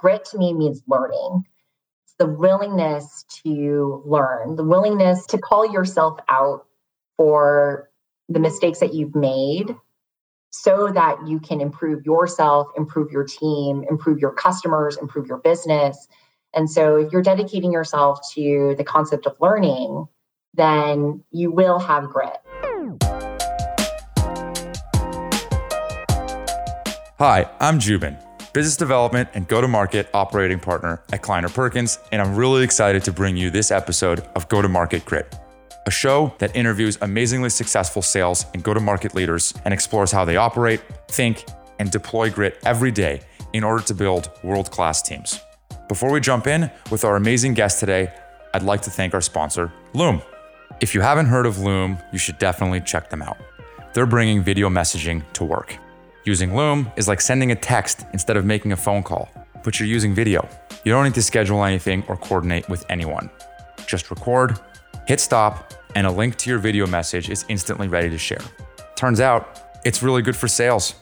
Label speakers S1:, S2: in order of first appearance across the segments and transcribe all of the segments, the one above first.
S1: grit to me means learning. It's the willingness to learn, the willingness to call yourself out for the mistakes that you've made so that you can improve yourself, improve your team, improve your customers, improve your business. And so if you're dedicating yourself to the concept of learning, then you will have grit.
S2: Hi, I'm Joubin, business development and go to market operating partner at Kleiner Perkins, and I'm really excited to bring you this episode of Go to Market Grit, a show that interviews amazingly successful sales and go to market leaders and explores how they operate, think, and deploy grit every day in order to build world class teams. Before we jump in with our amazing guest today, I'd like to thank our sponsor, Loom. If you haven't heard of Loom, you should definitely check them out. They're bringing video messaging to work. Using Loom is like sending a text instead of making a phone call, but you're using video. You don't need to schedule anything or coordinate with anyone. Just record, hit stop, and a link to your video message is instantly ready to share. Turns out, it's really good for sales.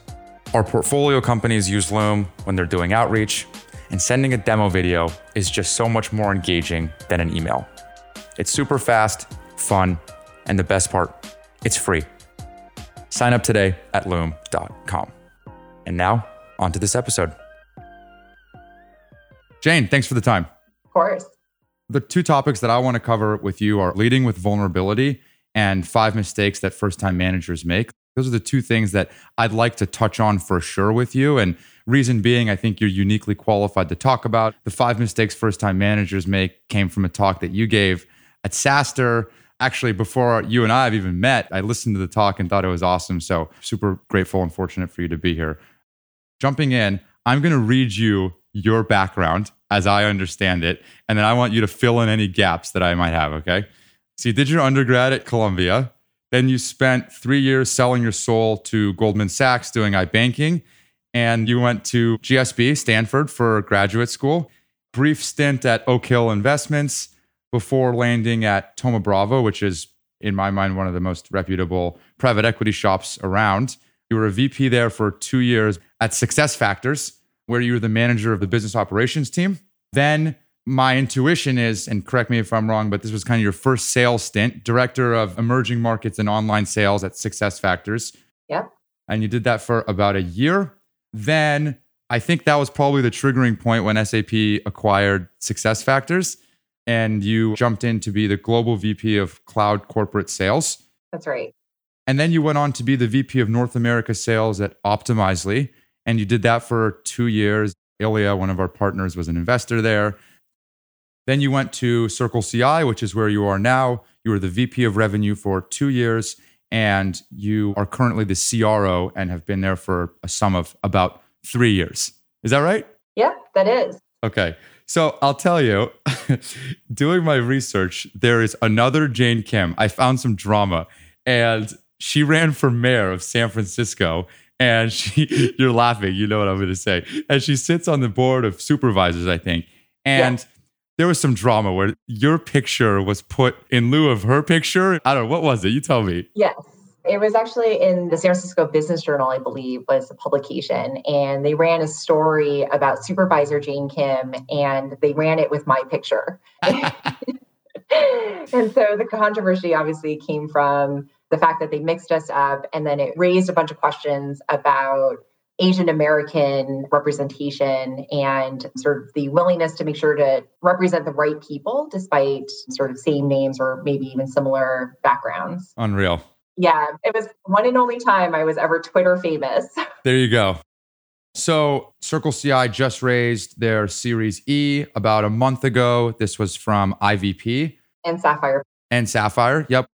S2: Our portfolio companies use Loom when they're doing outreach, and sending a demo video is just so much more engaging than an email. It's super fast, fun, and the best part, it's free. Sign up today at loom.com. And now, on to this episode. Jane, thanks for the time.
S1: Of course.
S2: The two topics that I want to cover with you are leading with vulnerability and five mistakes that first time managers make. Those are the two things that I'd like to touch on for sure with you. And reason being, I think you're uniquely qualified to talk about. The five mistakes first time managers make came from a talk that you gave at SaaStr actually before you and I have even met, I listened to the talk and thought it was awesome. So super grateful and fortunate for you to be here. Jumping in, I'm going to read you your background as I understand it, and then I want you to fill in any gaps that I might have. Okay. So you did your undergrad at Columbia. Then you spent three years selling your soul to Goldman Sachs doing iBanking. And you went to GSB, Stanford, for graduate school. Brief stint at Oak Hill Investments before landing at Thoma Bravo, which is, in my mind, one of the most reputable private equity shops around. You were a VP there for two years at Success Factors, where you were the manager of the business operations team. Then my intuition is, and correct me if I'm wrong, but this was kind of your first sales stint, director of emerging markets and online sales at Success Factors.
S1: Yep.
S2: And you did that for about a year. Then I think that was probably the triggering point when SAP acquired Success Factors and you jumped in to be the global VP of cloud corporate sales.
S1: That's right.
S2: And then you went on to be the VP of North America sales at Optimizely. And you did that for two years. Ilya, one of our partners, was an investor there. Then you went to Circle CI, which is where you are now. You were the VP of revenue for two years, and you are currently the CRO and have been there for a sum of about three years. Is that right?
S1: Yeah, that is.
S2: Okay. So I'll tell you, doing my research, there is another Jane Kim. I found some drama, and she ran for mayor of San Francisco. And she, you're laughing, you know what I'm going to say. And she sits on the board of supervisors, I think. And yeah. there was some drama where your picture was put in lieu of her picture. I don't know. What was it? You tell me.
S1: Yes. It was actually in the San Francisco Business Journal, I believe, was a publication, and they ran a story about Supervisor Jane Kim, and they ran it with my picture. and so the controversy obviously came from the fact that they mixed us up, and then it raised a bunch of questions about Asian American representation and sort of the willingness to make sure to represent the right people despite sort of same names or maybe even similar backgrounds.
S2: Unreal.
S1: Yeah, it was one and only time I was ever Twitter famous.
S2: There you go. So, Circle CI just raised their Series E about a month ago. This was from IVP
S1: and Sapphire.
S2: And Sapphire. Yep.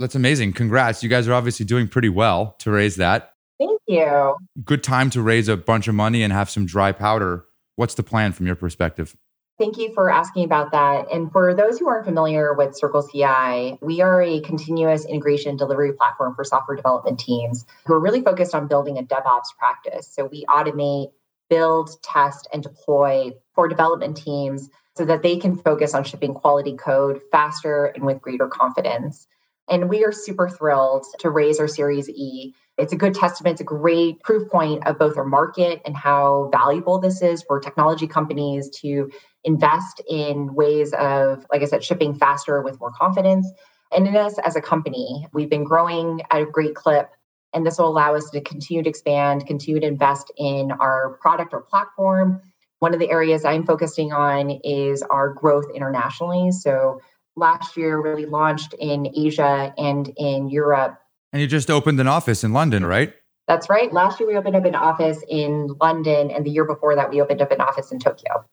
S2: That's amazing. Congrats. You guys are obviously doing pretty well to raise that.
S1: Thank you.
S2: Good time to raise a bunch of money and have some dry powder. What's the plan from your perspective?
S1: Thank you for asking about that. And for those who aren't familiar with Circle CI, we are a continuous integration delivery platform for software development teams who are really focused on building a DevOps practice. So we automate, build, test, and deploy for development teams so that they can focus on shipping quality code faster and with greater confidence. And we are super thrilled to raise our Series E It's a good testament, it's a great proof point of both our market and how valuable this is for technology companies to invest in ways of, like I said, shipping faster with more confidence. And in us as a company, we've been growing at a great clip. And this will allow us to continue to expand, continue to invest in our product or platform. One of the areas I'm focusing on is our growth internationally. So last year really launched in Asia and in Europe
S2: and you just opened an office in London, right?
S1: That's right. Last year we opened up an office in London, and the year before that we opened up an office in Tokyo.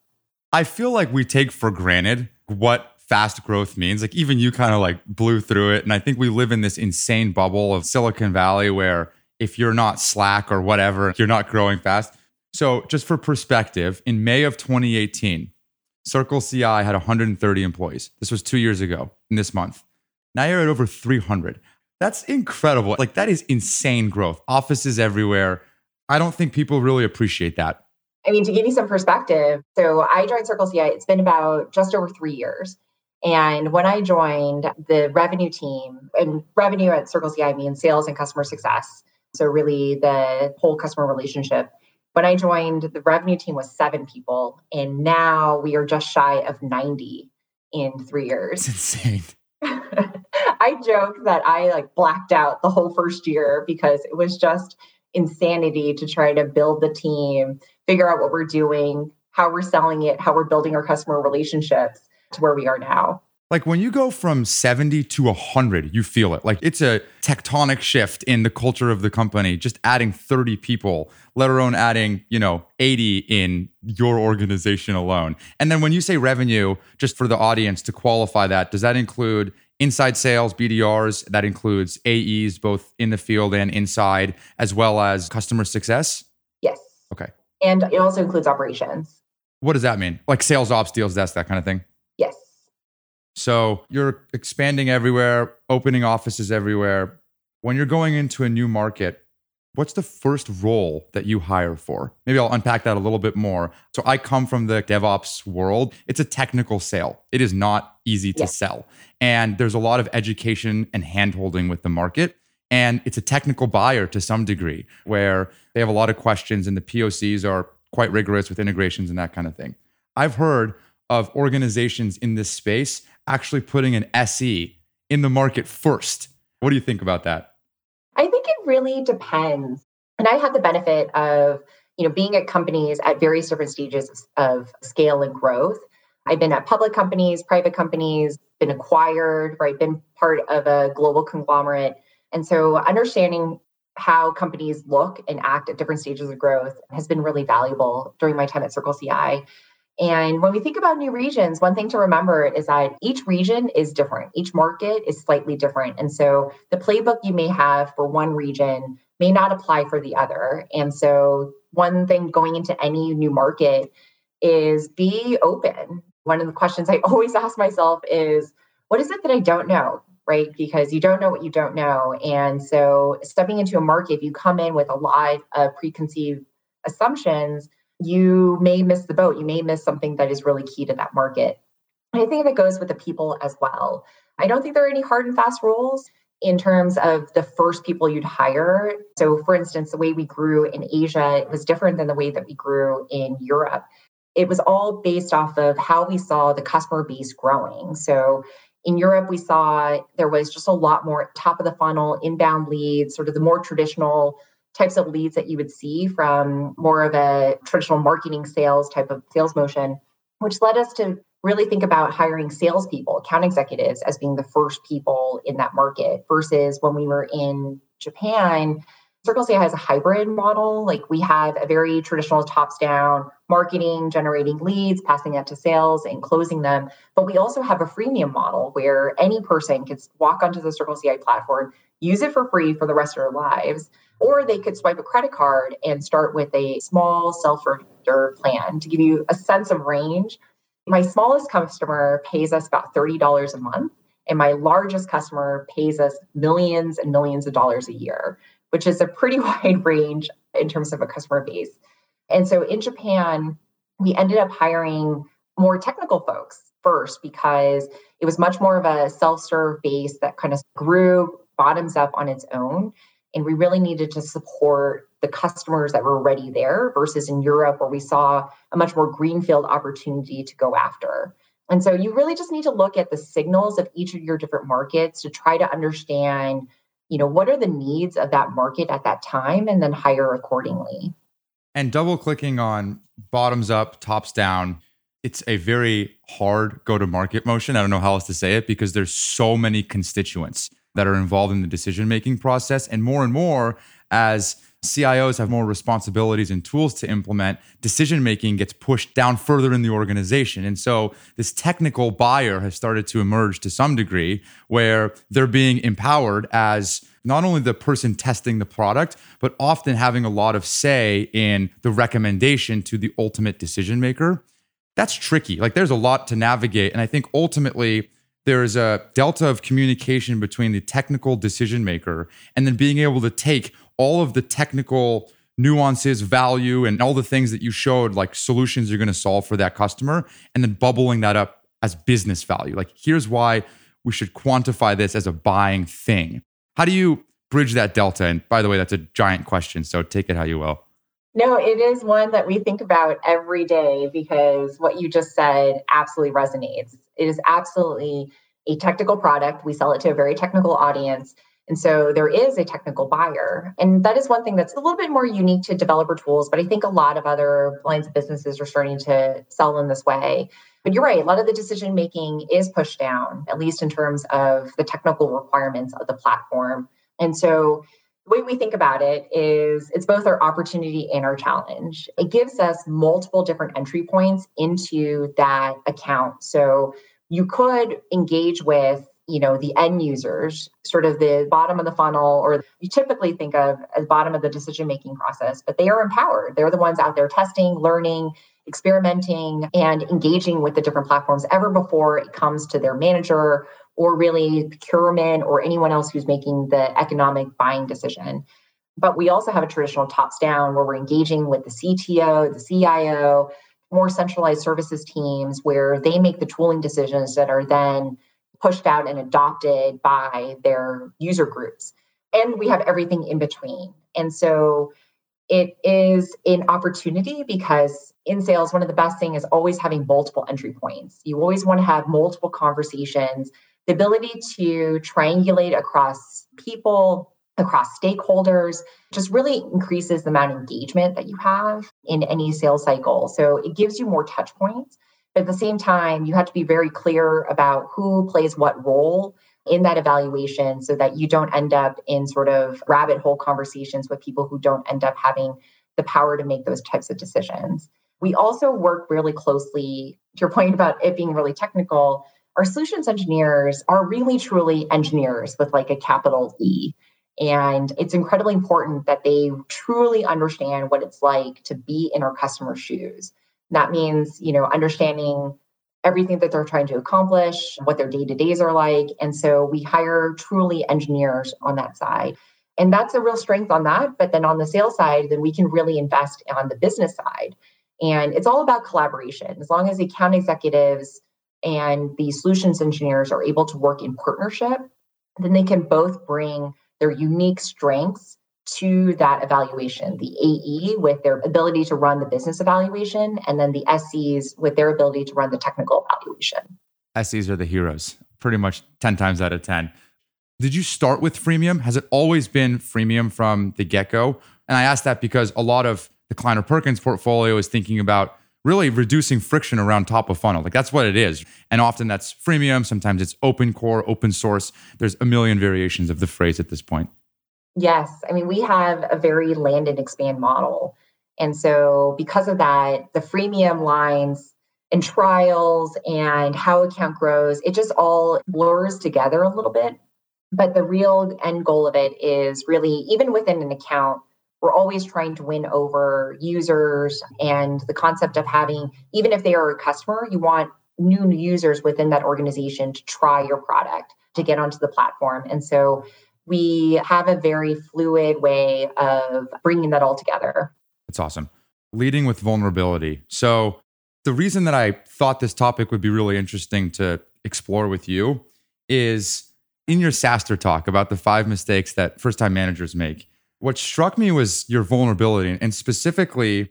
S2: I feel like we take for granted what fast growth means. Like even you kind of like blew through it. And I think we live in this insane bubble of Silicon Valley where if you're not Slack or whatever, you're not growing fast. So, just for perspective, in May of 2018, Circle CI had 130 employees. This was two years ago in this month. Now you're at over 300. That's incredible. Like, that is insane growth. Offices everywhere. I don't think people really appreciate that.
S1: I mean, to give you some perspective, so I joined Circle CI, it's been about just over three years. And when I joined the revenue team, and revenue at Circle CI means sales and customer success. So, really, the whole customer relationship. When I joined, the revenue team was seven people, and now we are just shy of 90 in three years.
S2: It's insane.
S1: I joke that I like blacked out the whole first year because it was just insanity to try to build the team, figure out what we're doing, how we're selling it, how we're building our customer relationships to where we are now.
S2: Like when you go from 70 to 100, you feel it. Like it's a tectonic shift in the culture of the company, just adding 30 people, let alone adding, you know, 80 in your organization alone. And then when you say revenue, just for the audience to qualify that, does that include inside sales, BDRs, that includes AEs, both in the field and inside, as well as customer success?
S1: Yes.
S2: Okay.
S1: And it also includes operations.
S2: What does that mean? Like sales ops, deals, desk, that kind of thing?
S1: Yes.
S2: So you're expanding everywhere, opening offices everywhere. When you're going into a new market, What's the first role that you hire for? Maybe I'll unpack that a little bit more. So I come from the DevOps world. It's a technical sale. It is not easy to yeah. sell. And there's a lot of education and handholding with the market. And it's a technical buyer to some degree where they have a lot of questions and the POCs are quite rigorous with integrations and that kind of thing. I've heard of organizations in this space actually putting an SE in the market first. What do you think about that?
S1: Really depends. And I had the benefit of, you know, being at companies at various different stages of scale and growth. I've been at public companies, private companies, been acquired, right, been part of a global conglomerate. And so understanding how companies look and act at different stages of growth has been really valuable during my time at Circle CI. And when we think about new regions, one thing to remember is that each region is different. Each market is slightly different. And so the playbook you may have for one region may not apply for the other. And so one thing going into any new market is be open. One of the questions I always ask myself is, what is it that I don't know? Right? Because you don't know what you don't know. And so stepping into a market, if you come in with a lot of preconceived assumptions, you may miss the boat. You may miss something that is really key to that market. And I think that goes with the people as well. I don't think there are any hard and fast rules in terms of the first people you'd hire. So, for instance, the way we grew in Asia was different than the way that we grew in Europe. It was all based off of how we saw the customer base growing. So, in Europe, we saw there was just a lot more top of the funnel inbound leads, sort of the more traditional types of leads that you would see from more of a traditional marketing sales type of sales motion, which led us to really think about hiring salespeople, account executives as being the first people in that market versus when we were in Japan. Circle CI has a hybrid model. Like we have a very traditional tops down marketing, generating leads, passing that to sales and closing them. But we also have a freemium model where any person can walk onto the Circle CI platform, use it for free for the rest of their lives or they could swipe a credit card and start with a small self-serve plan to give you a sense of range. My smallest customer pays us about $30 a month, and my largest customer pays us millions and millions of dollars a year, which is a pretty wide range in terms of a customer base. And so in Japan, we ended up hiring more technical folks first because it was much more of a self serve base that kind of grew bottoms up on its own. And we really needed to support the customers that were already there versus in Europe, where we saw a much more greenfield opportunity to go after. And so you really just need to look at the signals of each of your different markets to try to understand, you know, what are the needs of that market at that time and then hire accordingly.
S2: And double clicking on bottoms up, tops down, it's a very hard go to market motion. I don't know how else to say it because there's so many constituents that are involved in the decision making process. And more and more, as CIOs have more responsibilities and tools to implement, decision making gets pushed down further in the organization. And so this technical buyer has started to emerge to some degree where they're being empowered as not only the person testing the product, but often having a lot of say in the recommendation to the ultimate decision maker. That's tricky. Like there's a lot to navigate. And I think ultimately, there is a delta of communication between the technical decision maker and then being able to take all of the technical nuances, value, and all the things that you showed, like solutions you're going to solve for that customer, and then bubbling that up as business value. Like, here's why we should quantify this as a buying thing. How do you bridge that delta? And by the way, that's a giant question. So take it how you will.
S1: No, it is one that we think about every day because what you just said absolutely resonates. It is absolutely a technical product. We sell it to a very technical audience. And so there is a technical buyer. And that is one thing that's a little bit more unique to developer tools, but I think a lot of other lines of businesses are starting to sell in this way. But you're right, a lot of the decision making is pushed down, at least in terms of the technical requirements of the platform. And so the way we think about it is it's both our opportunity and our challenge. It gives us multiple different entry points into that account. So you could engage with you know the end users sort of the bottom of the funnel or you typically think of as bottom of the decision making process but they are empowered they're the ones out there testing learning experimenting and engaging with the different platforms ever before it comes to their manager or really procurement or anyone else who's making the economic buying decision. But we also have a traditional tops down where we're engaging with the CTO, the CIO, more centralized services teams where they make the tooling decisions that are then pushed out and adopted by their user groups. And we have everything in between. And so it is an opportunity because in sales, one of the best things is always having multiple entry points. You always want to have multiple conversations the ability to triangulate across people, across stakeholders, just really increases the amount of engagement that you have in any sales cycle. So it gives you more touch points. But at the same time, you have to be very clear about who plays what role in that evaluation so that you don't end up in sort of rabbit hole conversations with people who don't end up having the power to make those types of decisions. We also work really closely, to your point about it being really technical, our solutions engineers are really truly engineers with like a capital E. And it's incredibly important that they truly understand what it's like to be in our customer shoes. That means, you know, understanding everything that they're trying to accomplish, what their day to days are like. And so we hire truly engineers on that side. And that's a real strength on that. But then on the sales side, then we can really invest on the business side. And it's all about collaboration. As long as the account executives and the solutions engineers are able to work in partnership, then they can both bring their unique strengths to that evaluation the AE with their ability to run the business evaluation, and then the SEs with their ability to run the technical evaluation.
S2: SEs are the heroes, pretty much 10 times out of 10. Did you start with freemium? Has it always been freemium from the get go? And I ask that because a lot of the Kleiner Perkins portfolio is thinking about really reducing friction around top of funnel. Like that's what it is. And often that's freemium, sometimes it's open core, open source. There's a million variations of the phrase at this point.
S1: Yes. I mean, we have a very land and expand model. And so because of that, the freemium lines and trials and how account grows, it just all blurs together a little bit. But the real end goal of it is really, even within an account, we're always trying to win over users and the concept of having even if they are a customer you want new users within that organization to try your product to get onto the platform. And so we have a very fluid way of bringing that all together.
S2: That's awesome. Leading with vulnerability. So the reason that i thought this topic would be really interesting to explore with you is In your SaaStr talk about the five mistakes that first time managers make, what struck me was your vulnerability and specifically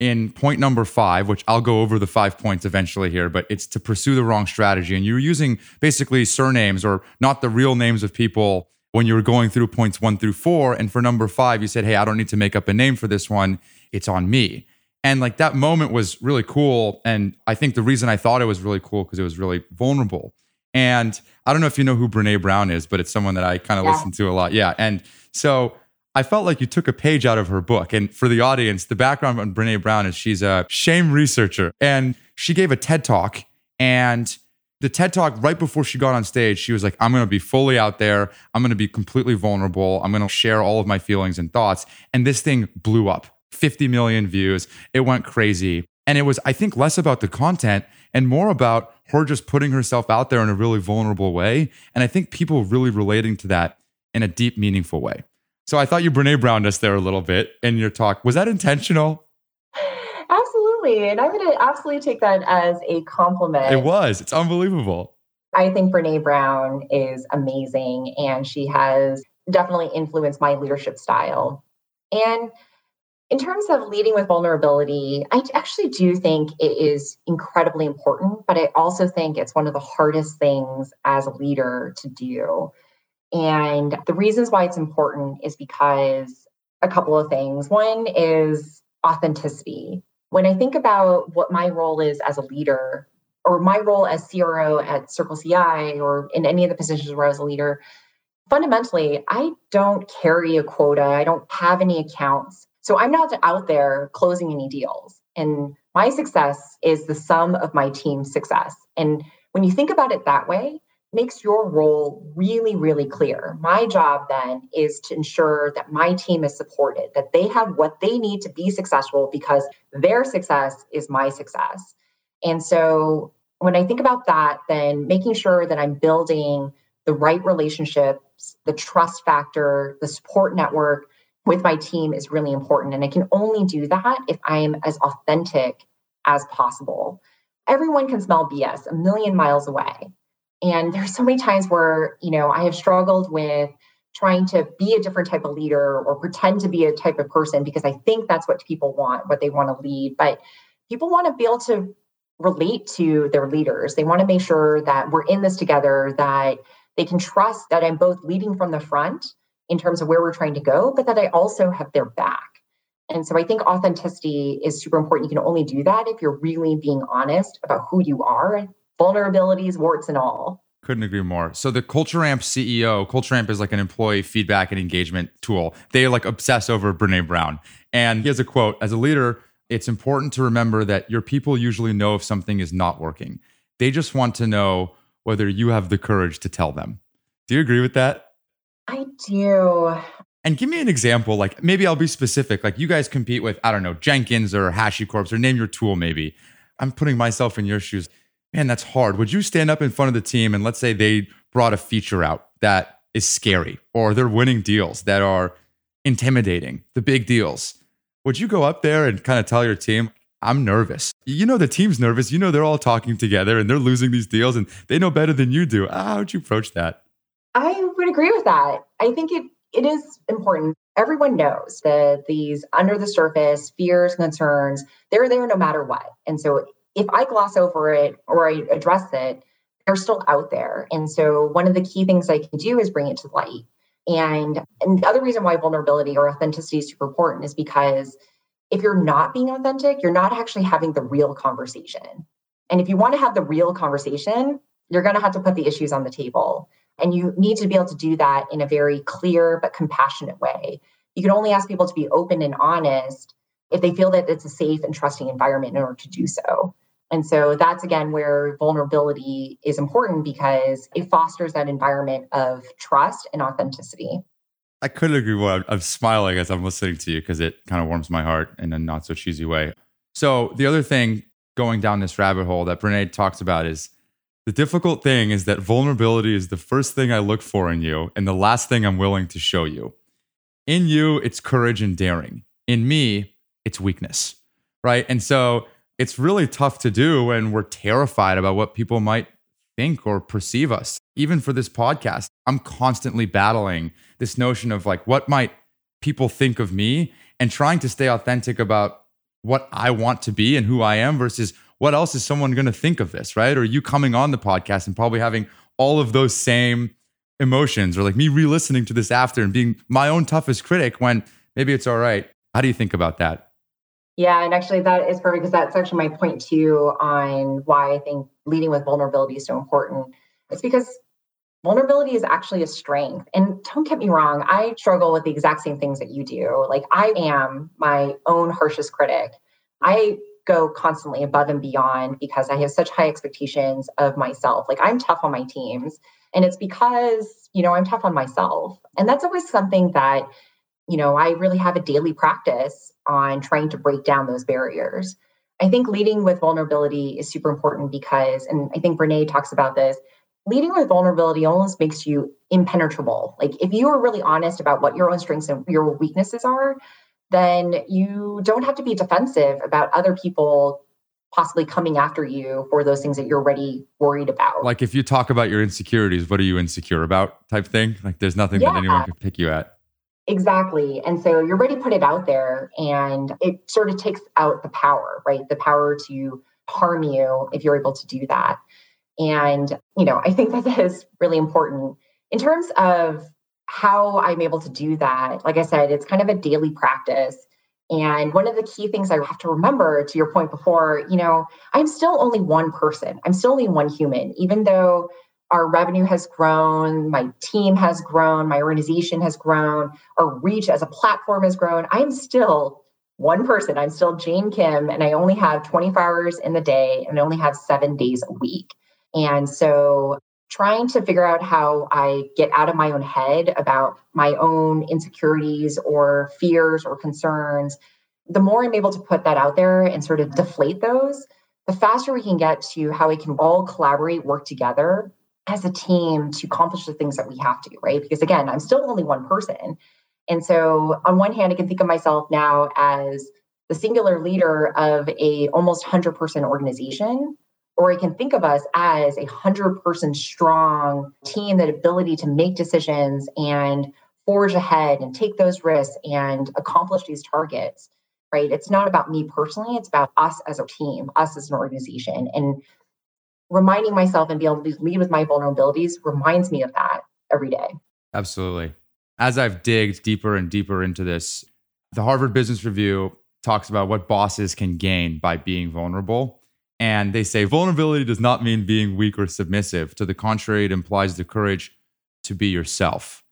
S2: in point number five, which I'll go over the five points eventually here, but it's to pursue the wrong strategy. And you were using basically surnames or not the real names of people when you were going through points one through four. And for number five, you said, Hey, I don't need to make up a name for this one. It's on me. And like that moment was really cool. And I think the reason I thought it was really cool because it was really vulnerable. And I don't know if you know who Brene Brown is, but it's someone that I kind of yeah. listen to a lot. Yeah. And so I felt like you took a page out of her book. And for the audience, the background on Brene Brown is she's a shame researcher. And she gave a TED talk. And the TED talk, right before she got on stage, she was like, I'm going to be fully out there. I'm going to be completely vulnerable. I'm going to share all of my feelings and thoughts. And this thing blew up 50 million views. It went crazy. And it was, I think, less about the content and more about her just putting herself out there in a really vulnerable way. And I think people really relating to that in a deep, meaningful way. So I thought you Brene Browned us there a little bit in your talk. Was that intentional?
S1: Absolutely. And I'm going to absolutely take that as a compliment.
S2: It was. It's unbelievable.
S1: I think Brene Brown is amazing and she has definitely influenced my leadership style. And in terms of leading with vulnerability, I actually do think it is incredibly important, but I also think it's one of the hardest things as a leader to do. And the reasons why it's important is because a couple of things. One is authenticity. When I think about what my role is as a leader, or my role as CRO at Circle CI, or in any of the positions where I was a leader, fundamentally, I don't carry a quota. I don't have any accounts. So I'm not out there closing any deals. And my success is the sum of my team's success. And when you think about it that way, makes your role really, really clear. My job then is to ensure that my team is supported, that they have what they need to be successful because their success is my success. And so when I think about that, then making sure that I'm building the right relationships, the trust factor, the support network with my team is really important. And I can only do that if I am as authentic as possible. Everyone can smell BS a million miles away. And there's so many times where, you know, I have struggled with trying to be a different type of leader or pretend to be a type of person because I think that's what people want, what they want to lead. But people want to be able to relate to their leaders. They want to make sure that we're in this together, that they can trust that I'm both leading from the front in terms of where we're trying to go, but that I also have their back. And so I think authenticity is super important. You can only do that if you're really being honest about who you are vulnerabilities, warts, and all.
S2: Couldn't agree more. So the Culture Amp CEO, Culture Amp is like an employee feedback and engagement tool. They like obsess over Brene Brown. And he has a quote as a leader, it's important to remember that your people usually know if something is not working. They just want to know whether you have the courage to tell them. Do you agree with that?
S1: I do.
S2: And give me an example. Like maybe I'll be specific. Like you guys compete with, I don't know, Jenkins or HashiCorp or name your tool maybe. I'm putting myself in your shoes man, that's hard. Would you stand up in front of the team and let's say they brought a feature out that is scary or they're winning deals that are intimidating, the big deals? Would you go up there and kind of tell your team, I'm nervous? You know, the team's nervous. You know, they're all talking together and they're losing these deals and they know better than you do. Ah, how would you approach that?
S1: I would agree with that. I think it it is important. Everyone knows that these under the surface fears, concerns, they're there no matter what. And so if I gloss over it or I address it, they're still out there. And so one of the key things I can do is bring it to light. And, and the other reason why vulnerability or authenticity is super important is because if you're not being authentic, you're not actually having the real conversation. And if you want to have the real conversation, you're going to have to put the issues on the table. And you need to be able to do that in a very clear but compassionate way. You can only ask people to be open and honest if they feel that it's a safe and trusting environment in order to do so. And so that's again where vulnerability is important because it fosters that environment of trust and authenticity.
S2: I couldn't agree more. I'm smiling as I'm listening to you because it kind of warms my heart in a not so cheesy way. So, the other thing going down this rabbit hole that Brene talks about is the difficult thing is that vulnerability is the first thing I look for in you and the last thing I'm willing to show you. In you, it's courage and daring. In me, it's weakness. Right. And so, it's really tough to do when we're terrified about what people might think or perceive us. Even for this podcast, I'm constantly battling this notion of like, what might people think of me and trying to stay authentic about what I want to be and who I am versus what else is someone going to think of this, right? Or you coming on the podcast and probably having all of those same emotions or like me re-listening to this after and being my own toughest critic when maybe it's all right. How do you think about that?
S1: Yeah, and actually that is perfect because that's actually my point too on why I think leading with vulnerability is so important. It's because vulnerability is actually a strength. And don't get me wrong, I struggle with the exact same things that you do. Like I am my own harshest critic. I go constantly above and beyond because I have such high expectations of myself. Like I'm tough on my teams. And it's because, you know, I'm tough on myself. And that's always something that, you know, I really have a daily practice on trying to break down those barriers. I think leading with vulnerability is super important because, and I think Brene talks about this, leading with vulnerability almost makes you impenetrable. Like if you are really honest about what your own strengths and your weaknesses are, then you don't have to be defensive about other people possibly coming after you for those things that you're already worried about.
S2: Like if you talk about your insecurities, what are you insecure about type thing? Like there's nothing yeah. that anyone can pick you at.
S1: Exactly. And so you're ready to put it out there and it sort of takes out the power, right? The power to harm you if you're able to do that. And, you know, I think that that is really important. In terms of how I'm able to do that, like I said, it's kind of a daily practice. And one of the key things I have to remember to your point before, you know, I'm still only one person. I'm still only one human, even though our revenue has grown, my team has grown, my organization has grown, our reach as a platform has grown. I'm still one person. I'm still Jane Kim, and I only have 24 hours in the day and I only have seven days a week. And so trying to figure out how I get out of my own head about my own insecurities or fears or concerns, the more I'm able to put that out there and sort of deflate those, the faster we can get to how we can all collaborate, work together as a team to accomplish the things that we have to, right? Because again, I'm still only one person. And so on one hand, I can think of myself now as the singular leader of a almost 100 person organization or I can think of us as a hundred person strong team that ability to make decisions and forge ahead and take those risks and accomplish these targets right it's not about me personally it's about us as a team us as an organization and reminding myself and being able to lead with my vulnerabilities reminds me of that every day
S2: absolutely as i've digged deeper and deeper into this the harvard business review talks about what bosses can gain by being vulnerable and they say vulnerability does not mean being weak or submissive. To the contrary, it implies the courage to be yourself.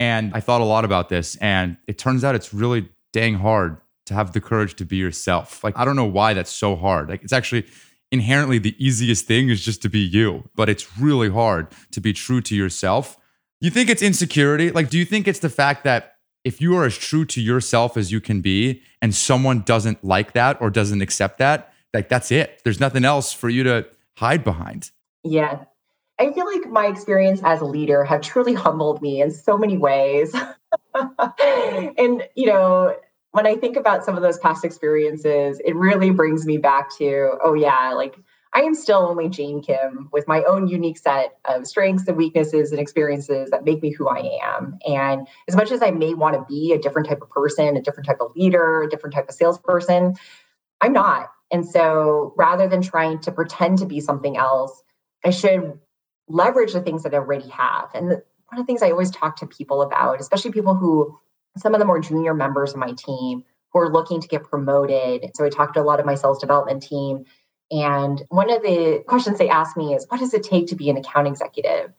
S2: And I thought a lot about this, and it turns out it's really dang hard to have the courage to be yourself. Like, I don't know why that's so hard. Like, it's actually inherently the easiest thing is just to be you, but it's really hard to be true to yourself. You think it's insecurity? Like, do you think it's the fact that if you are as true to yourself as you can be and someone doesn't like that or doesn't accept that, like that's it. There's nothing else for you to hide behind.
S1: Yeah. I feel like my experience as a leader have truly humbled me in so many ways. and, you know, when I think about some of those past experiences, it really brings me back to, oh, yeah, like I am still only Jane Kim with my own unique set of strengths and weaknesses and experiences that make me who I am. And as much as I may want to be a different type of person, a different type of leader, a different type of salesperson, I'm not. And so rather than trying to pretend to be something else, I should leverage the things that I already have. And the, one of the things I always talk to people about, especially people who, some of the more junior members of my team who are looking to get promoted. So I talked to a lot of my sales development team. And one of the questions they ask me is, what does it take to be an account executive?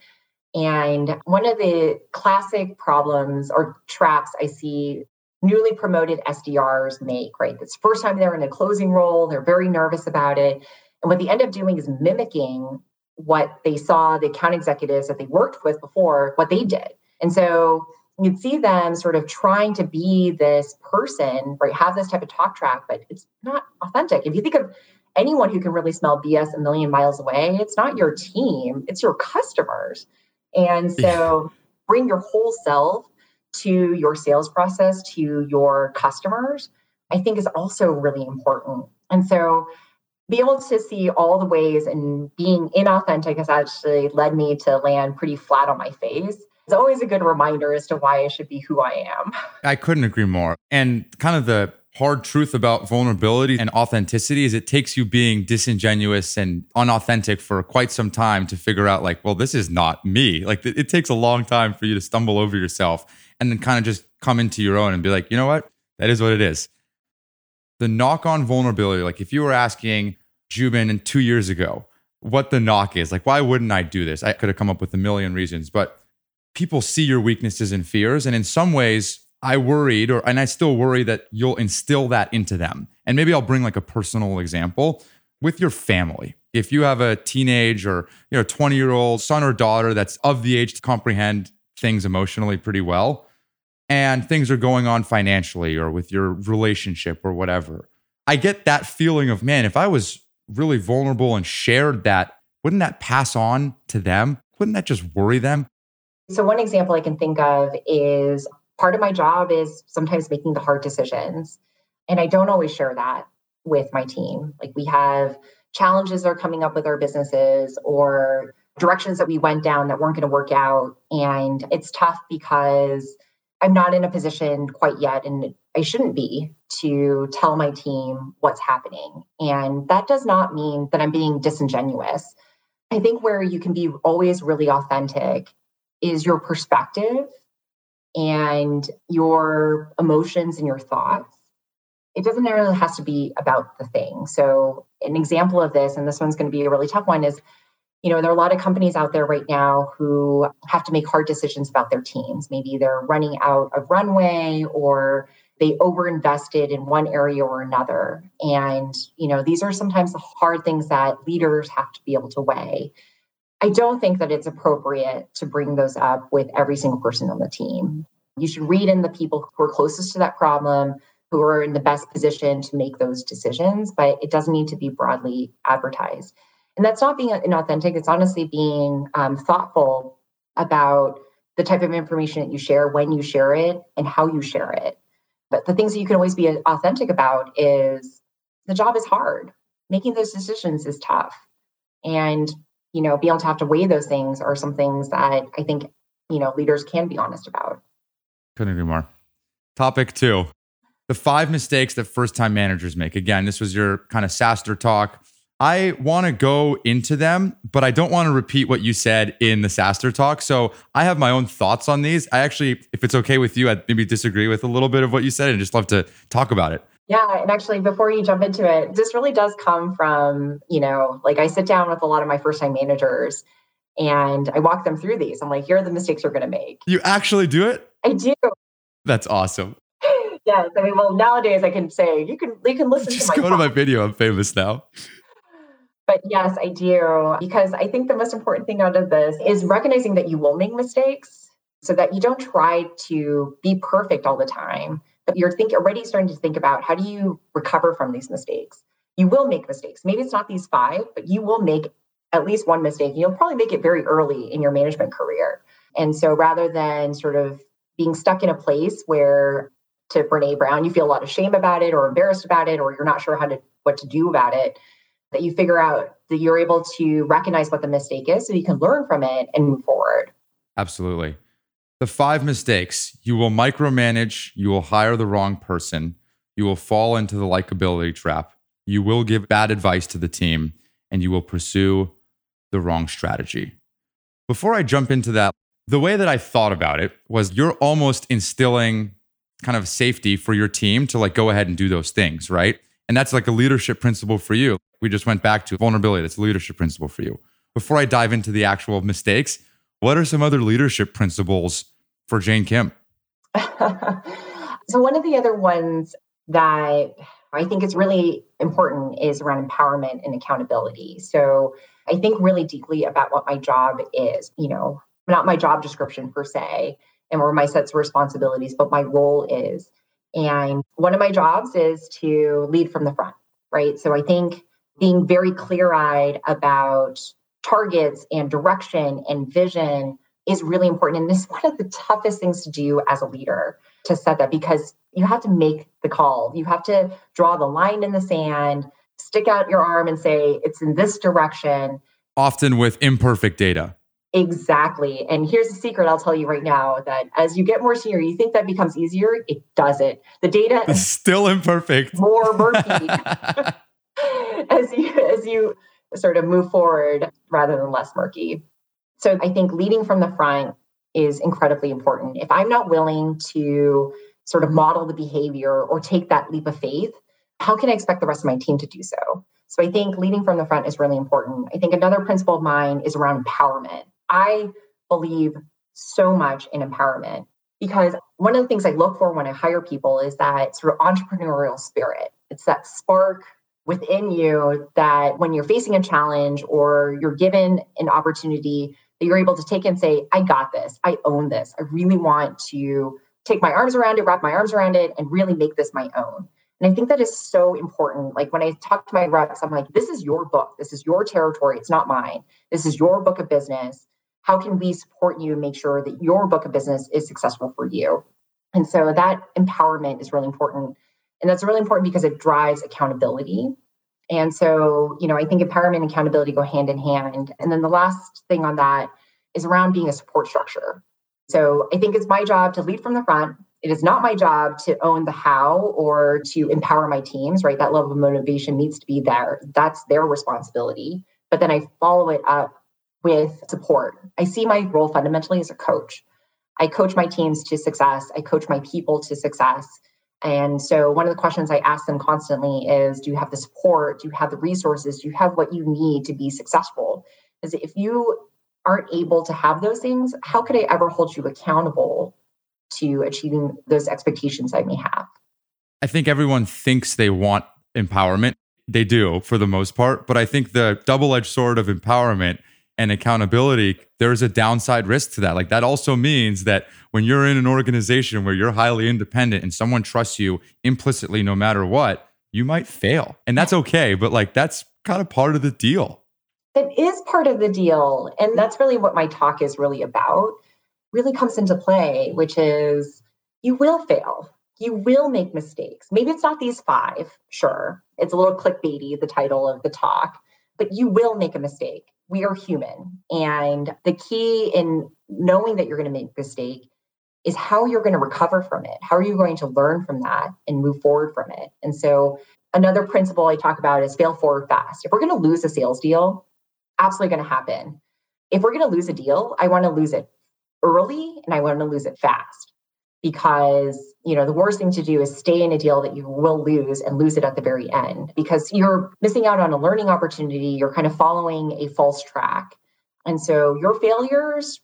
S1: And one of the classic problems or traps I see newly promoted SDRs make, right? It's the first time they're in a closing role, they're very nervous about it. And what they end up doing is mimicking what they saw the account executives that they worked with before, what they did. And so you'd see them sort of trying to be this person, right? Have this type of talk track, but it's not authentic. If you think of anyone who can really smell BS a million miles away, it's not your team, it's your customers. And so bring your whole self to your sales process, to your customers, I think is also really important. And so be able to see all the ways and being inauthentic has actually led me to land pretty flat on my face. It's always a good reminder as to why I should be who I am.
S2: I couldn't agree more. And kind of the hard truth about vulnerability and authenticity is it takes you being disingenuous and unauthentic for quite some time to figure out like well this is not me like it takes a long time for you to stumble over yourself and then kind of just come into your own and be like you know what that is what it is the knock on vulnerability like if you were asking Joubin two years ago what the knock is like why wouldn't I do this I could have come up with a million reasons but people see your weaknesses and fears and in some ways I worried, or and I still worry that you'll instill that into them. And maybe I'll bring like a personal example with your family. If you have a teenage or you know 20 year old son or daughter that's of the age to comprehend things emotionally pretty well, and things are going on financially or with your relationship or whatever, I get that feeling of man, if I was really vulnerable and shared that, wouldn't that pass on to them? Wouldn't that just worry them?
S1: So, one example I can think of is part of my job is sometimes making the hard decisions. And I don't always share that with my team. Like we have challenges that are coming up with our businesses or directions that we went down that weren't going to work out. And it's tough because I'm not in a position quite yet, and I shouldn't be, to tell my team what's happening. And that does not mean that I'm being disingenuous. I think where you can be always really authentic is your perspective and your emotions and your thoughts. It doesn't necessarily have to be about the thing. So, an example of this, and this one's going to be a really tough one, is you know, there are a lot of companies out there right now who have to make hard decisions about their teams. Maybe they're running out of runway or they overinvested in one area or another. And, you know, these are sometimes the hard things that leaders have to be able to weigh. I don't think that it's appropriate to bring those up with every single person on the team. You should read in the people who are closest to that problem, who are in the best position to make those decisions, but it doesn't need to be broadly advertised. And that's not being inauthentic, it's honestly being um, thoughtful about the type of information that you share, when you share it, and how you share it. But the things that you can always be authentic about is the job is hard. Making those decisions is tough. And you know, be able to have to weigh those things are some things that I think, you know, leaders can be honest about.
S2: Couldn't agree more. Topic two the five mistakes that first time managers make. Again, this was your kind of SaaStr talk. I want to go into them, but I don't want to repeat what you said in the SaaStr talk. So I have my own thoughts on these. I actually, if it's okay with you, I'd maybe disagree with a little bit of what you said and just love to talk about it.
S1: Yeah, and actually, before you jump into it, this really does come from, you know, like I sit down with a lot of my first time managers and I walk them through these. I'm like, here are the mistakes you're going to make.
S2: You actually do it?
S1: I do.
S2: That's awesome.
S1: yes. I mean, well, nowadays I can say you can you can listen
S2: Just
S1: to
S2: my go talk. to my video. I'm famous now.
S1: But yes, I do because I think the most important thing out of this is recognizing that you will make mistakes, so that you don't try to be perfect all the time you're think already starting to think about how do you recover from these mistakes? You will make mistakes. Maybe it's not these five but you will make at least one mistake. You'll probably make it very early in your management career. And so rather than sort of being stuck in a place where to brene brown you feel a lot of shame about it or embarrassed about it or you're not sure how to what to do about it that you figure out that you're able to recognize what the mistake is so you can learn from it and move forward.
S2: Absolutely the five mistakes you will micromanage, you will hire the wrong person, you will fall into the likability trap, you will give bad advice to the team, and you will pursue the wrong strategy. Before I jump into that, the way that I thought about it was you're almost instilling kind of safety for your team to like go ahead and do those things, right? And that's like a leadership principle for you. We just went back to vulnerability. That's a leadership principle for you. Before I dive into the actual mistakes, what are some other leadership principles for Jane Kim?
S1: so, one of the other ones that I think is really important is around empowerment and accountability. So, I think really deeply about what my job is, you know, not my job description per se, and where my sets of responsibilities, but my role is. And one of my jobs is to lead from the front, right? So, I think being very clear eyed about targets and direction and vision is really important. And this is one of the toughest things to do as a leader to set that because you have to make the call. You have to draw the line in the sand stick out your arm and say, it's in this direction.
S2: Often with imperfect data.
S1: Exactly. And here's the secret I'll tell you right now that as you get more senior, you think that becomes easier. It doesn't. The data
S2: is still imperfect.
S1: More murky as you as you sort of move forward rather than less murky. So I think leading from the front is incredibly important. If I'm not willing to sort of model the behavior or take that leap of faith, how can I expect the rest of my team to do so? So I think leading from the front is really important. I think another principle of mine is around empowerment. I believe so much in empowerment because one of the things I look for when I hire people is that sort of entrepreneurial spirit. It's that spark within you that when you're facing a challenge or you're given an opportunity that you're able to take and say, I got this, I own this. I really want to take my arms around it, wrap my arms around it, and really make this my own. And I think that is so important. Like when I talk to my reps, I'm like, this is your book. This is your territory. It's not mine. This is your book of business. How can we support you and make sure that your book of business is successful for you? And so that empowerment is really important. And that's really important because it drives accountability. And so, you know, I think empowerment and accountability go hand in hand. And then the last thing on that is around being a support structure. So I think it's my job to lead from the front. It is not my job to own the how or to empower my teams, right? That level of motivation needs to be there. That's their responsibility. But then I follow it up with support. I see my role fundamentally as a coach. I coach my teams to success, I coach my people to success. And so, one of the questions I ask them constantly is Do you have the support? Do you have the resources? Do you have what you need to be successful? Because if you aren't able to have those things, how could I ever hold you accountable to achieving those expectations I may have?
S2: I think everyone thinks they want empowerment. They do for the most part. But I think the double edged sword of empowerment and accountability, there's a downside risk to that. Like that also means that when you're in an organization where you're highly independent and someone trusts you implicitly no matter what, you might fail. And that's okay, but like that's kind of part of the deal.
S1: It is part of the deal. And that's really what my talk is really about. Really comes into play, which is you will fail. You will make mistakes. Maybe it's not these five, sure. It's a little clickbaity, the title of the talk, but you will make a mistake we are human. And the key in knowing that you're going to make a mistake is how you're going to recover from it. How are you going to learn from that and move forward from it? And so, another principle I talk about is fail forward fast. If we're going to lose a sales deal, absolutely going to happen. If we're going to lose a deal, I want to lose it early and I want to lose it fast because you know the worst thing to do is stay in a deal that you will lose and lose it at the very end because you're missing out on a learning opportunity. You're kind of following a false track. And so your failures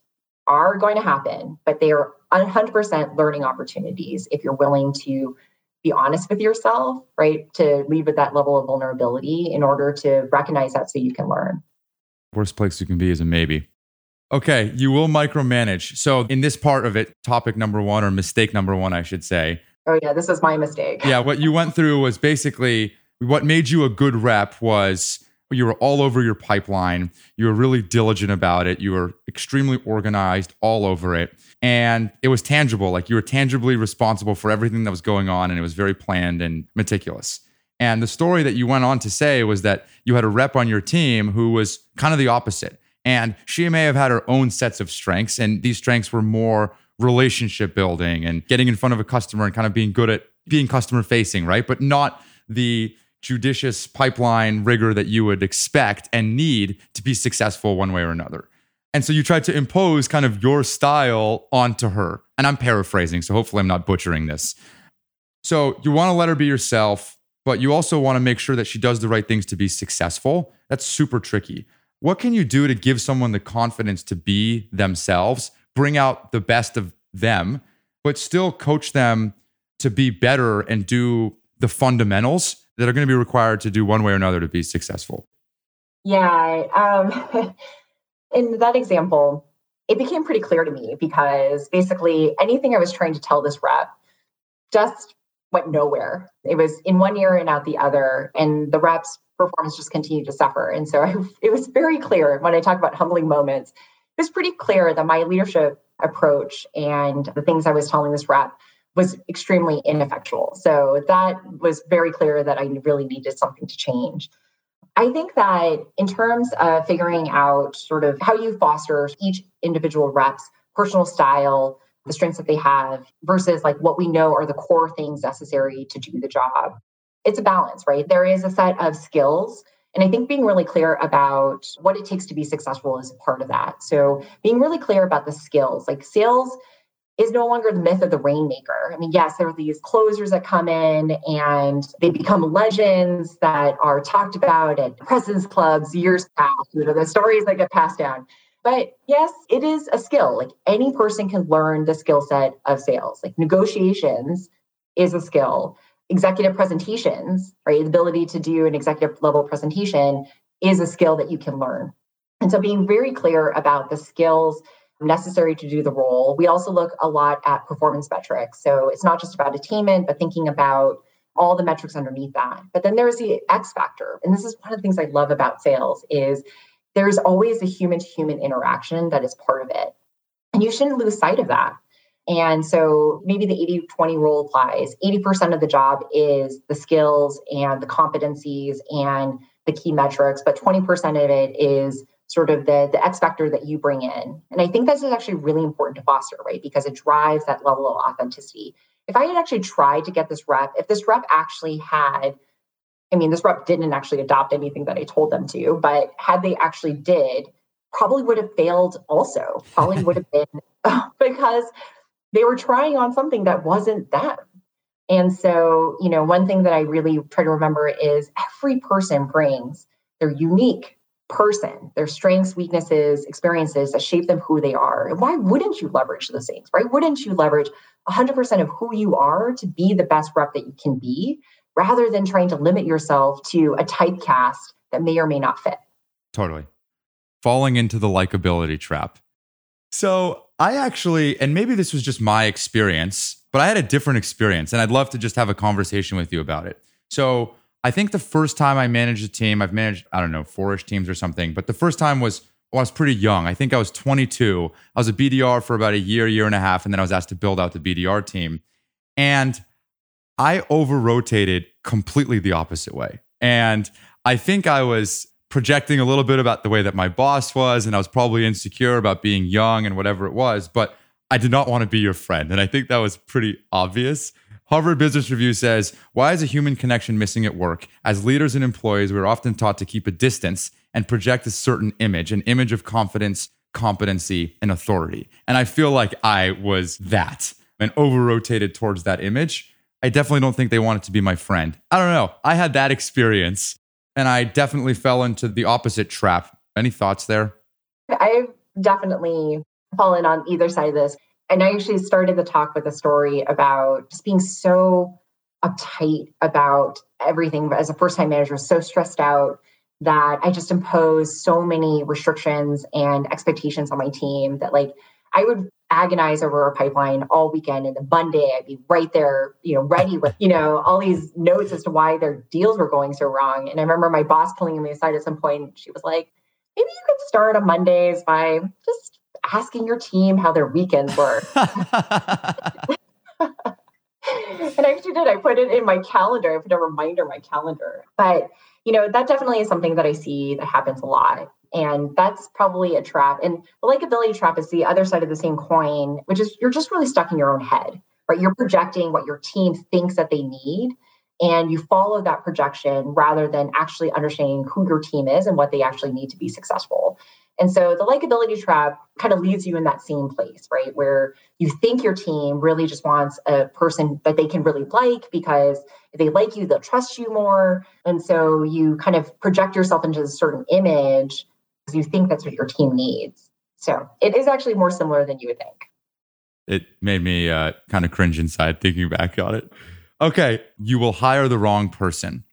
S1: are going to happen but they are 100% learning opportunities if you're willing to be honest with yourself right to leave with that level of vulnerability in order to recognize that so you can learn.
S2: Worst place you can be is a maybe Okay, you will micromanage. So, in this part of it, topic number one, or mistake number one, I should say.
S1: Oh, yeah, this is my mistake.
S2: yeah, what you went through was basically what made you a good rep was you were all over your pipeline. You were really diligent about it. You were extremely organized all over it. And it was tangible. Like you were tangibly responsible for everything that was going on. And it was very planned and meticulous. And the story that you went on to say was that you had a rep on your team who was kind of the opposite. And she may have had her own sets of strengths, and these strengths were more relationship building and getting in front of a customer and kind of being good at being customer facing, right? But not the judicious pipeline rigor that you would expect and need to be successful one way or another. And so you tried to impose kind of your style onto her. And I'm paraphrasing, so hopefully I'm not butchering this. So you want to let her be yourself, but you also want to make sure that she does the right things to be successful. That's super tricky. What can you do to give someone the confidence to be themselves, bring out the best of them, but still coach them to be better and do the fundamentals that are going to be required to do one way or another to be successful?
S1: Yeah. Um, in that example, it became pretty clear to me because basically anything I was trying to tell this rep just went nowhere. It was in one ear and out the other. And the reps performance just continued to suffer. And so I, it was very clear when I talk about humbling moments, it was pretty clear that my leadership approach and the things I was telling this rep was extremely ineffectual. So that was very clear that I really needed something to change. I think that in terms of figuring out sort of how you foster each individual rep's personal style, the strengths that they have versus like what we know are the core things necessary to do the job. It's a balance, right? There is a set of skills. And I think being really clear about what it takes to be successful is part of that. So being really clear about the skills, like sales is no longer the myth of the rainmaker. I mean, yes, there are these closers that come in and they become legends that are talked about at presidents clubs years past, you know, the stories that get passed down. But yes, it is a skill. Like any person can learn the skill set of sales. Like negotiations is a skill. Executive presentations, right? The ability to do an executive level presentation is a skill that you can learn. And so being very clear about the skills necessary to do the role. We also look a lot at performance metrics. So it's not just about attainment, but thinking about all the metrics underneath that. But then there's the X factor. And this is one of the things I love about sales is there's always a human to human interaction that is part of it. And you shouldn't lose sight of that. And so maybe the 80 20 rule applies. 80% of the job is the skills and the competencies and the key metrics, but 20% of it is sort of the, the X factor that you bring in. And I think this is actually really important to foster, right? Because it drives that level of authenticity. If I had actually tried to get this rep, if this rep actually had, I mean, this rep didn't actually adopt anything that I told them to, but had they actually did, probably would have failed also. Probably would have been because they were trying on something that wasn't them. And so, you know, one thing that I really try to remember is every person brings their unique person, their strengths, weaknesses, experiences that shape them who they are. And why wouldn't you leverage those things, right? Wouldn't you leverage 100% of who you are to be the best rep that you can be rather than trying to limit yourself to a typecast that may or may not fit?
S2: Totally. Falling into the likability trap. So, I actually, and maybe this was just my experience, but I had a different experience and I'd love to just have a conversation with you about it. So, I think the first time I managed a team, I've managed, I don't know, four-ish teams or something, but the first time was well, I was pretty young. I think I was 22. I was a BDR for about a year, year and a half, and then I was asked to build out the BDR team. And I over rotated completely the opposite way. And I think I was projecting a little bit about the way that my boss was, and I was probably insecure about being young and whatever it was, but I did not want to be your friend. And I think that was pretty obvious. Harvard Business Review says, Why is a human connection missing at work? As leaders and employees, we're often taught to keep a distance and project a certain image, an image of confidence, competency, and authority. And I feel like I was that and over rotated towards that image. I definitely don't think they wanted to be my friend. I don't know. I had that experience and I definitely fell into the opposite trap. Any thoughts there?
S1: I've definitely fallen on either side of this. And I actually started the talk with a story about just being so uptight about everything as a first time manager, so stressed out that I just imposed so many restrictions and expectations on my team that like I would agonize over a pipeline all weekend and then Monday I'd be right there, you know, ready with, you know, all these notes as to why their deals were going so wrong. And I remember my boss pulling me aside at some point. She was like, maybe you could start on Mondays by just asking your team how their weekends were. and I actually did. I put it in my calendar. I put a reminder in my calendar. But, you know, that definitely is something that I see that happens a lot. And that's probably a trap. And the likability trap is the other side of the same coin, which is you're just really stuck in your own head, right? You're projecting what your team thinks that they need. And you follow that projection rather than actually understanding who your team is and what they actually need to be successful. And so the likability trap kind of leaves you in that same place, right? Where you think your team really just wants a person that they can really like because if they like you, they'll trust you more. And so you kind of project yourself into a certain image because you think that's what your team needs. So it is actually more similar than you would think.
S2: It made me uh, kind of cringe inside thinking back on it. Okay, you will hire the wrong person.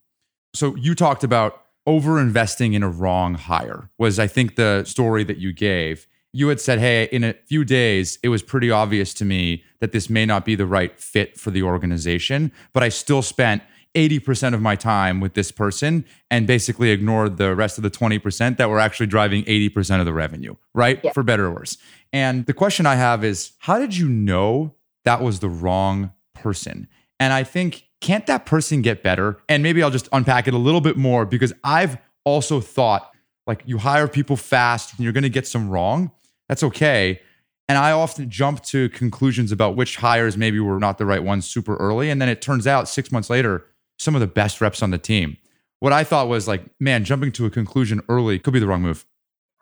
S2: So you talked about over investing in a wrong hire was i think the story that you gave you had said hey in a few days it was pretty obvious to me that this may not be the right fit for the organization but i still spent 80% of my time with this person and basically ignored the rest of the 20% that were actually driving 80% of the revenue right yeah. for better or worse and the question i have is how did you know that was the wrong person. And I think, can't that person get better? And maybe I'll just unpack it a little bit more because I've also thought like you hire people fast and you're going to get some wrong. That's okay. And I often jump to conclusions about which hires maybe were not the right ones super early. And then it turns out six months later, some of the best reps on the team. What I thought was like, man, jumping to a conclusion early could be the wrong move.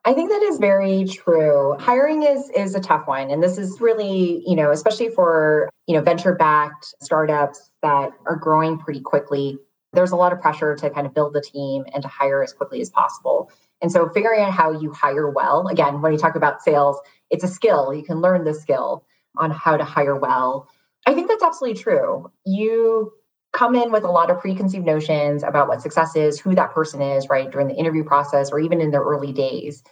S1: I think that is very true. Hiring is is a tough one and this is really, you know, especially for, you know, venture-backed startups that are growing pretty quickly. There's a lot of pressure to kind of build the team and to hire as quickly as possible. And so figuring out how you hire well, again, when you talk about sales, it's a skill. You can learn the skill on how to hire well. I think that's absolutely true. You come in with a lot of preconceived notions about what success is, who that person is, right, during the interview process or even in their early days.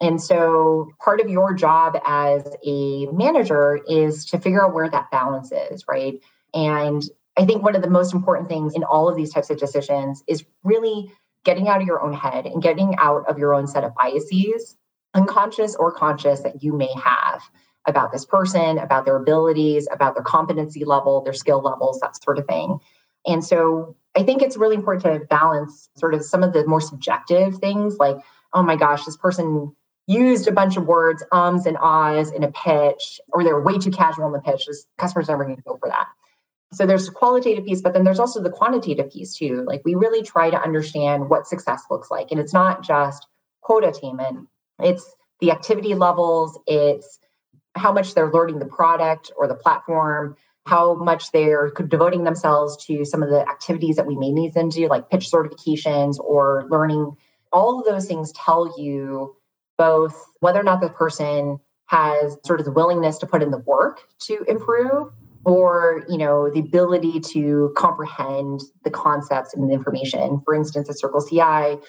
S1: And so part of your job as a manager is to figure out where that balance is, right? And I think one of the most important things in all of these types of decisions is really getting out of your own head and getting out of your own set of biases, unconscious or conscious, that you may have about this person, about their abilities, about their competency level, their skill levels, that sort of thing. And so I think it's really important to balance sort of some of the more subjective things like, oh my gosh, this person used a bunch of words, ums and ahs in a pitch, or they were way too casual in the pitch. This customer's never going to go for that. So there's a qualitative piece, but then there's also the quantitative piece too. Like we really try to understand what success looks like. And it's not just quota attainment, it's the activity levels, it's how much they're learning the product or the platform, how much they're devoting themselves to some of the activities that we may need them to do, like pitch certifications or learning. All of those things tell you both whether or not the person has sort of the willingness to put in the work to improve or you know the ability to comprehend the concepts and the information for instance at CircleCI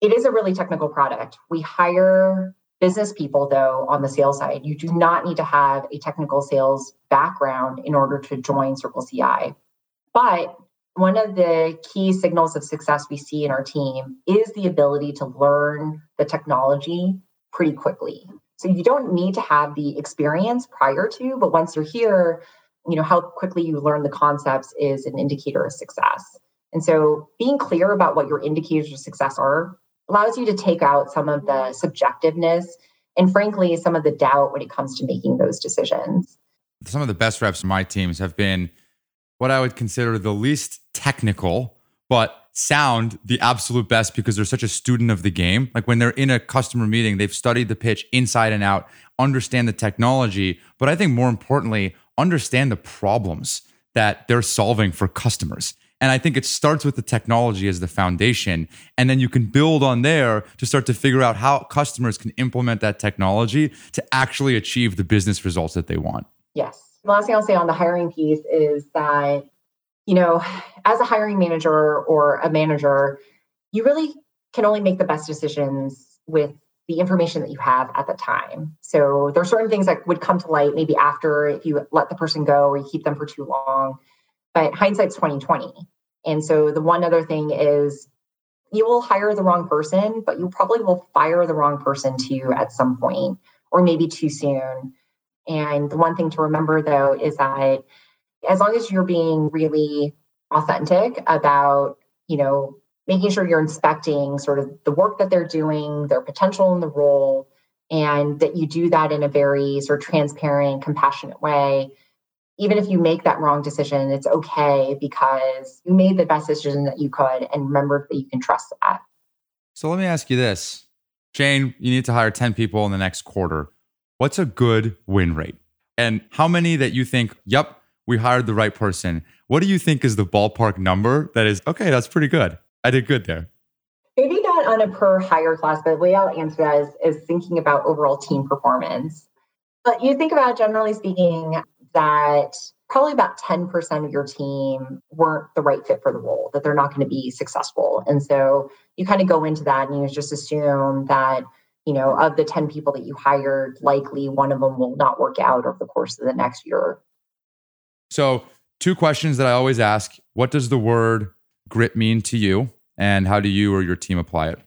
S1: it is a really technical product we hire business people though on the sales side. You do not need to have a technical sales background in order to join CircleCI but one of the key signals of success we see in our team is the ability to learn the technology pretty quickly. So you don't need to have the experience prior to but once you're here you know how quickly you learn the concepts is an indicator of success. And so being clear about what your indicators of success are allows you to take out some of the subjectiveness and frankly some of the doubt when it comes to making those decisions
S2: some of the best reps in my teams have been what i would consider the least technical but sound the absolute best because they're such a student of the game like when they're in a customer meeting they've studied the pitch inside and out understand the technology but i think more importantly understand the problems that they're solving for customers. And I think it starts with the technology as the foundation. And then you can build on there to start to figure out how customers can implement that technology to actually achieve the business results that they want.
S1: Yes. The last thing I'll say on the hiring piece is that, you know, as a hiring manager or a manager, you really can only make the best decisions with the information that you have at the time. So there are certain things that would come to light maybe after if you let the person go or you keep them for too long. But hindsight's 2020. And so the one other thing is you will hire the wrong person, but you probably will fire the wrong person too at some point or maybe too soon. And the one thing to remember though is that as long as you're being really authentic about, you know, making sure you're inspecting sort of the work that they're doing, their potential in the role, and that you do that in a very sort of transparent, compassionate way. Even if you make that wrong decision, it's okay because you made the best decision that you could and remember that you can trust that.
S2: So let me ask you this Jane, you need to hire 10 people in the next quarter. What's a good win rate? And how many that you think, yep, we hired the right person? What do you think is the ballpark number that is, okay, that's pretty good? I did good there.
S1: Maybe not on a per hire class, but the way I'll answer that is, is thinking about overall team performance. But you think about generally speaking that probably about 10% of your team weren't the right fit for the role, that they're not going to be successful. And so you kind of go into that and you just assume that, you know, of the 10 people that you hired, likely one of them will not work out over the course of the next year.
S2: So, two questions that I always ask What does the word grit mean to you, and how do you or your team apply it?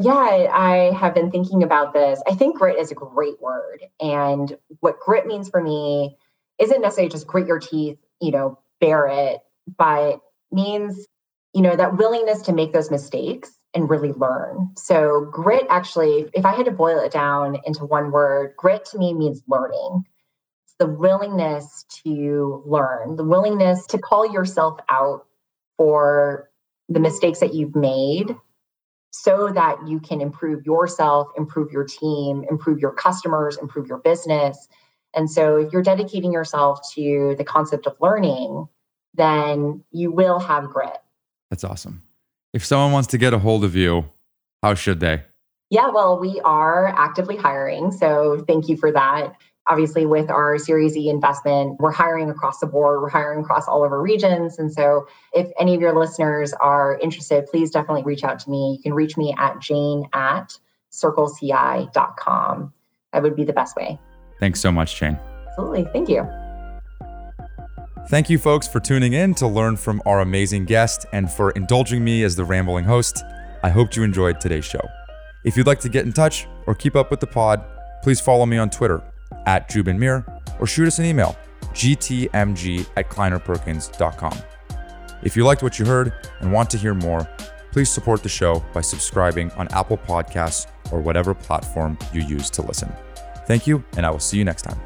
S1: Yeah, I have been thinking about this. I think grit is a great word. And what grit means for me isn't necessarily just grit your teeth, you know, bear it, but means, you know, that willingness to make those mistakes and really learn. So, grit actually, if I had to boil it down into one word, grit to me means learning. It's the willingness to learn, the willingness to call yourself out for the mistakes that you've made so that you can improve yourself, improve your team, improve your customers, improve your business. And so, if you're dedicating yourself to the concept of learning, then you will have grit.
S2: That's awesome. If someone wants to get a hold of you, how should they?
S1: Yeah, well, we are actively hiring. So thank you for that. Obviously, with our Series E investment, we're hiring across the board. We're hiring across all of our regions. And so, if any of your listeners are interested, please definitely reach out to me. You can reach me at jane at circleci.com. That would be the best way.
S2: Thanks so much, Jane.
S1: Absolutely. Thank you.
S2: Thank you, folks, for tuning in to learn from our amazing guest and for indulging me as the rambling host. I hope you enjoyed today's show. If you'd like to get in touch or keep up with the pod, please follow me on Twitter at Joubin Mir or shoot us an email, gtmg at kleinerperkins.com. If you liked what you heard and want to hear more, please support the show by subscribing on Apple Podcasts or whatever platform you use to listen. Thank you, and I will see you next time.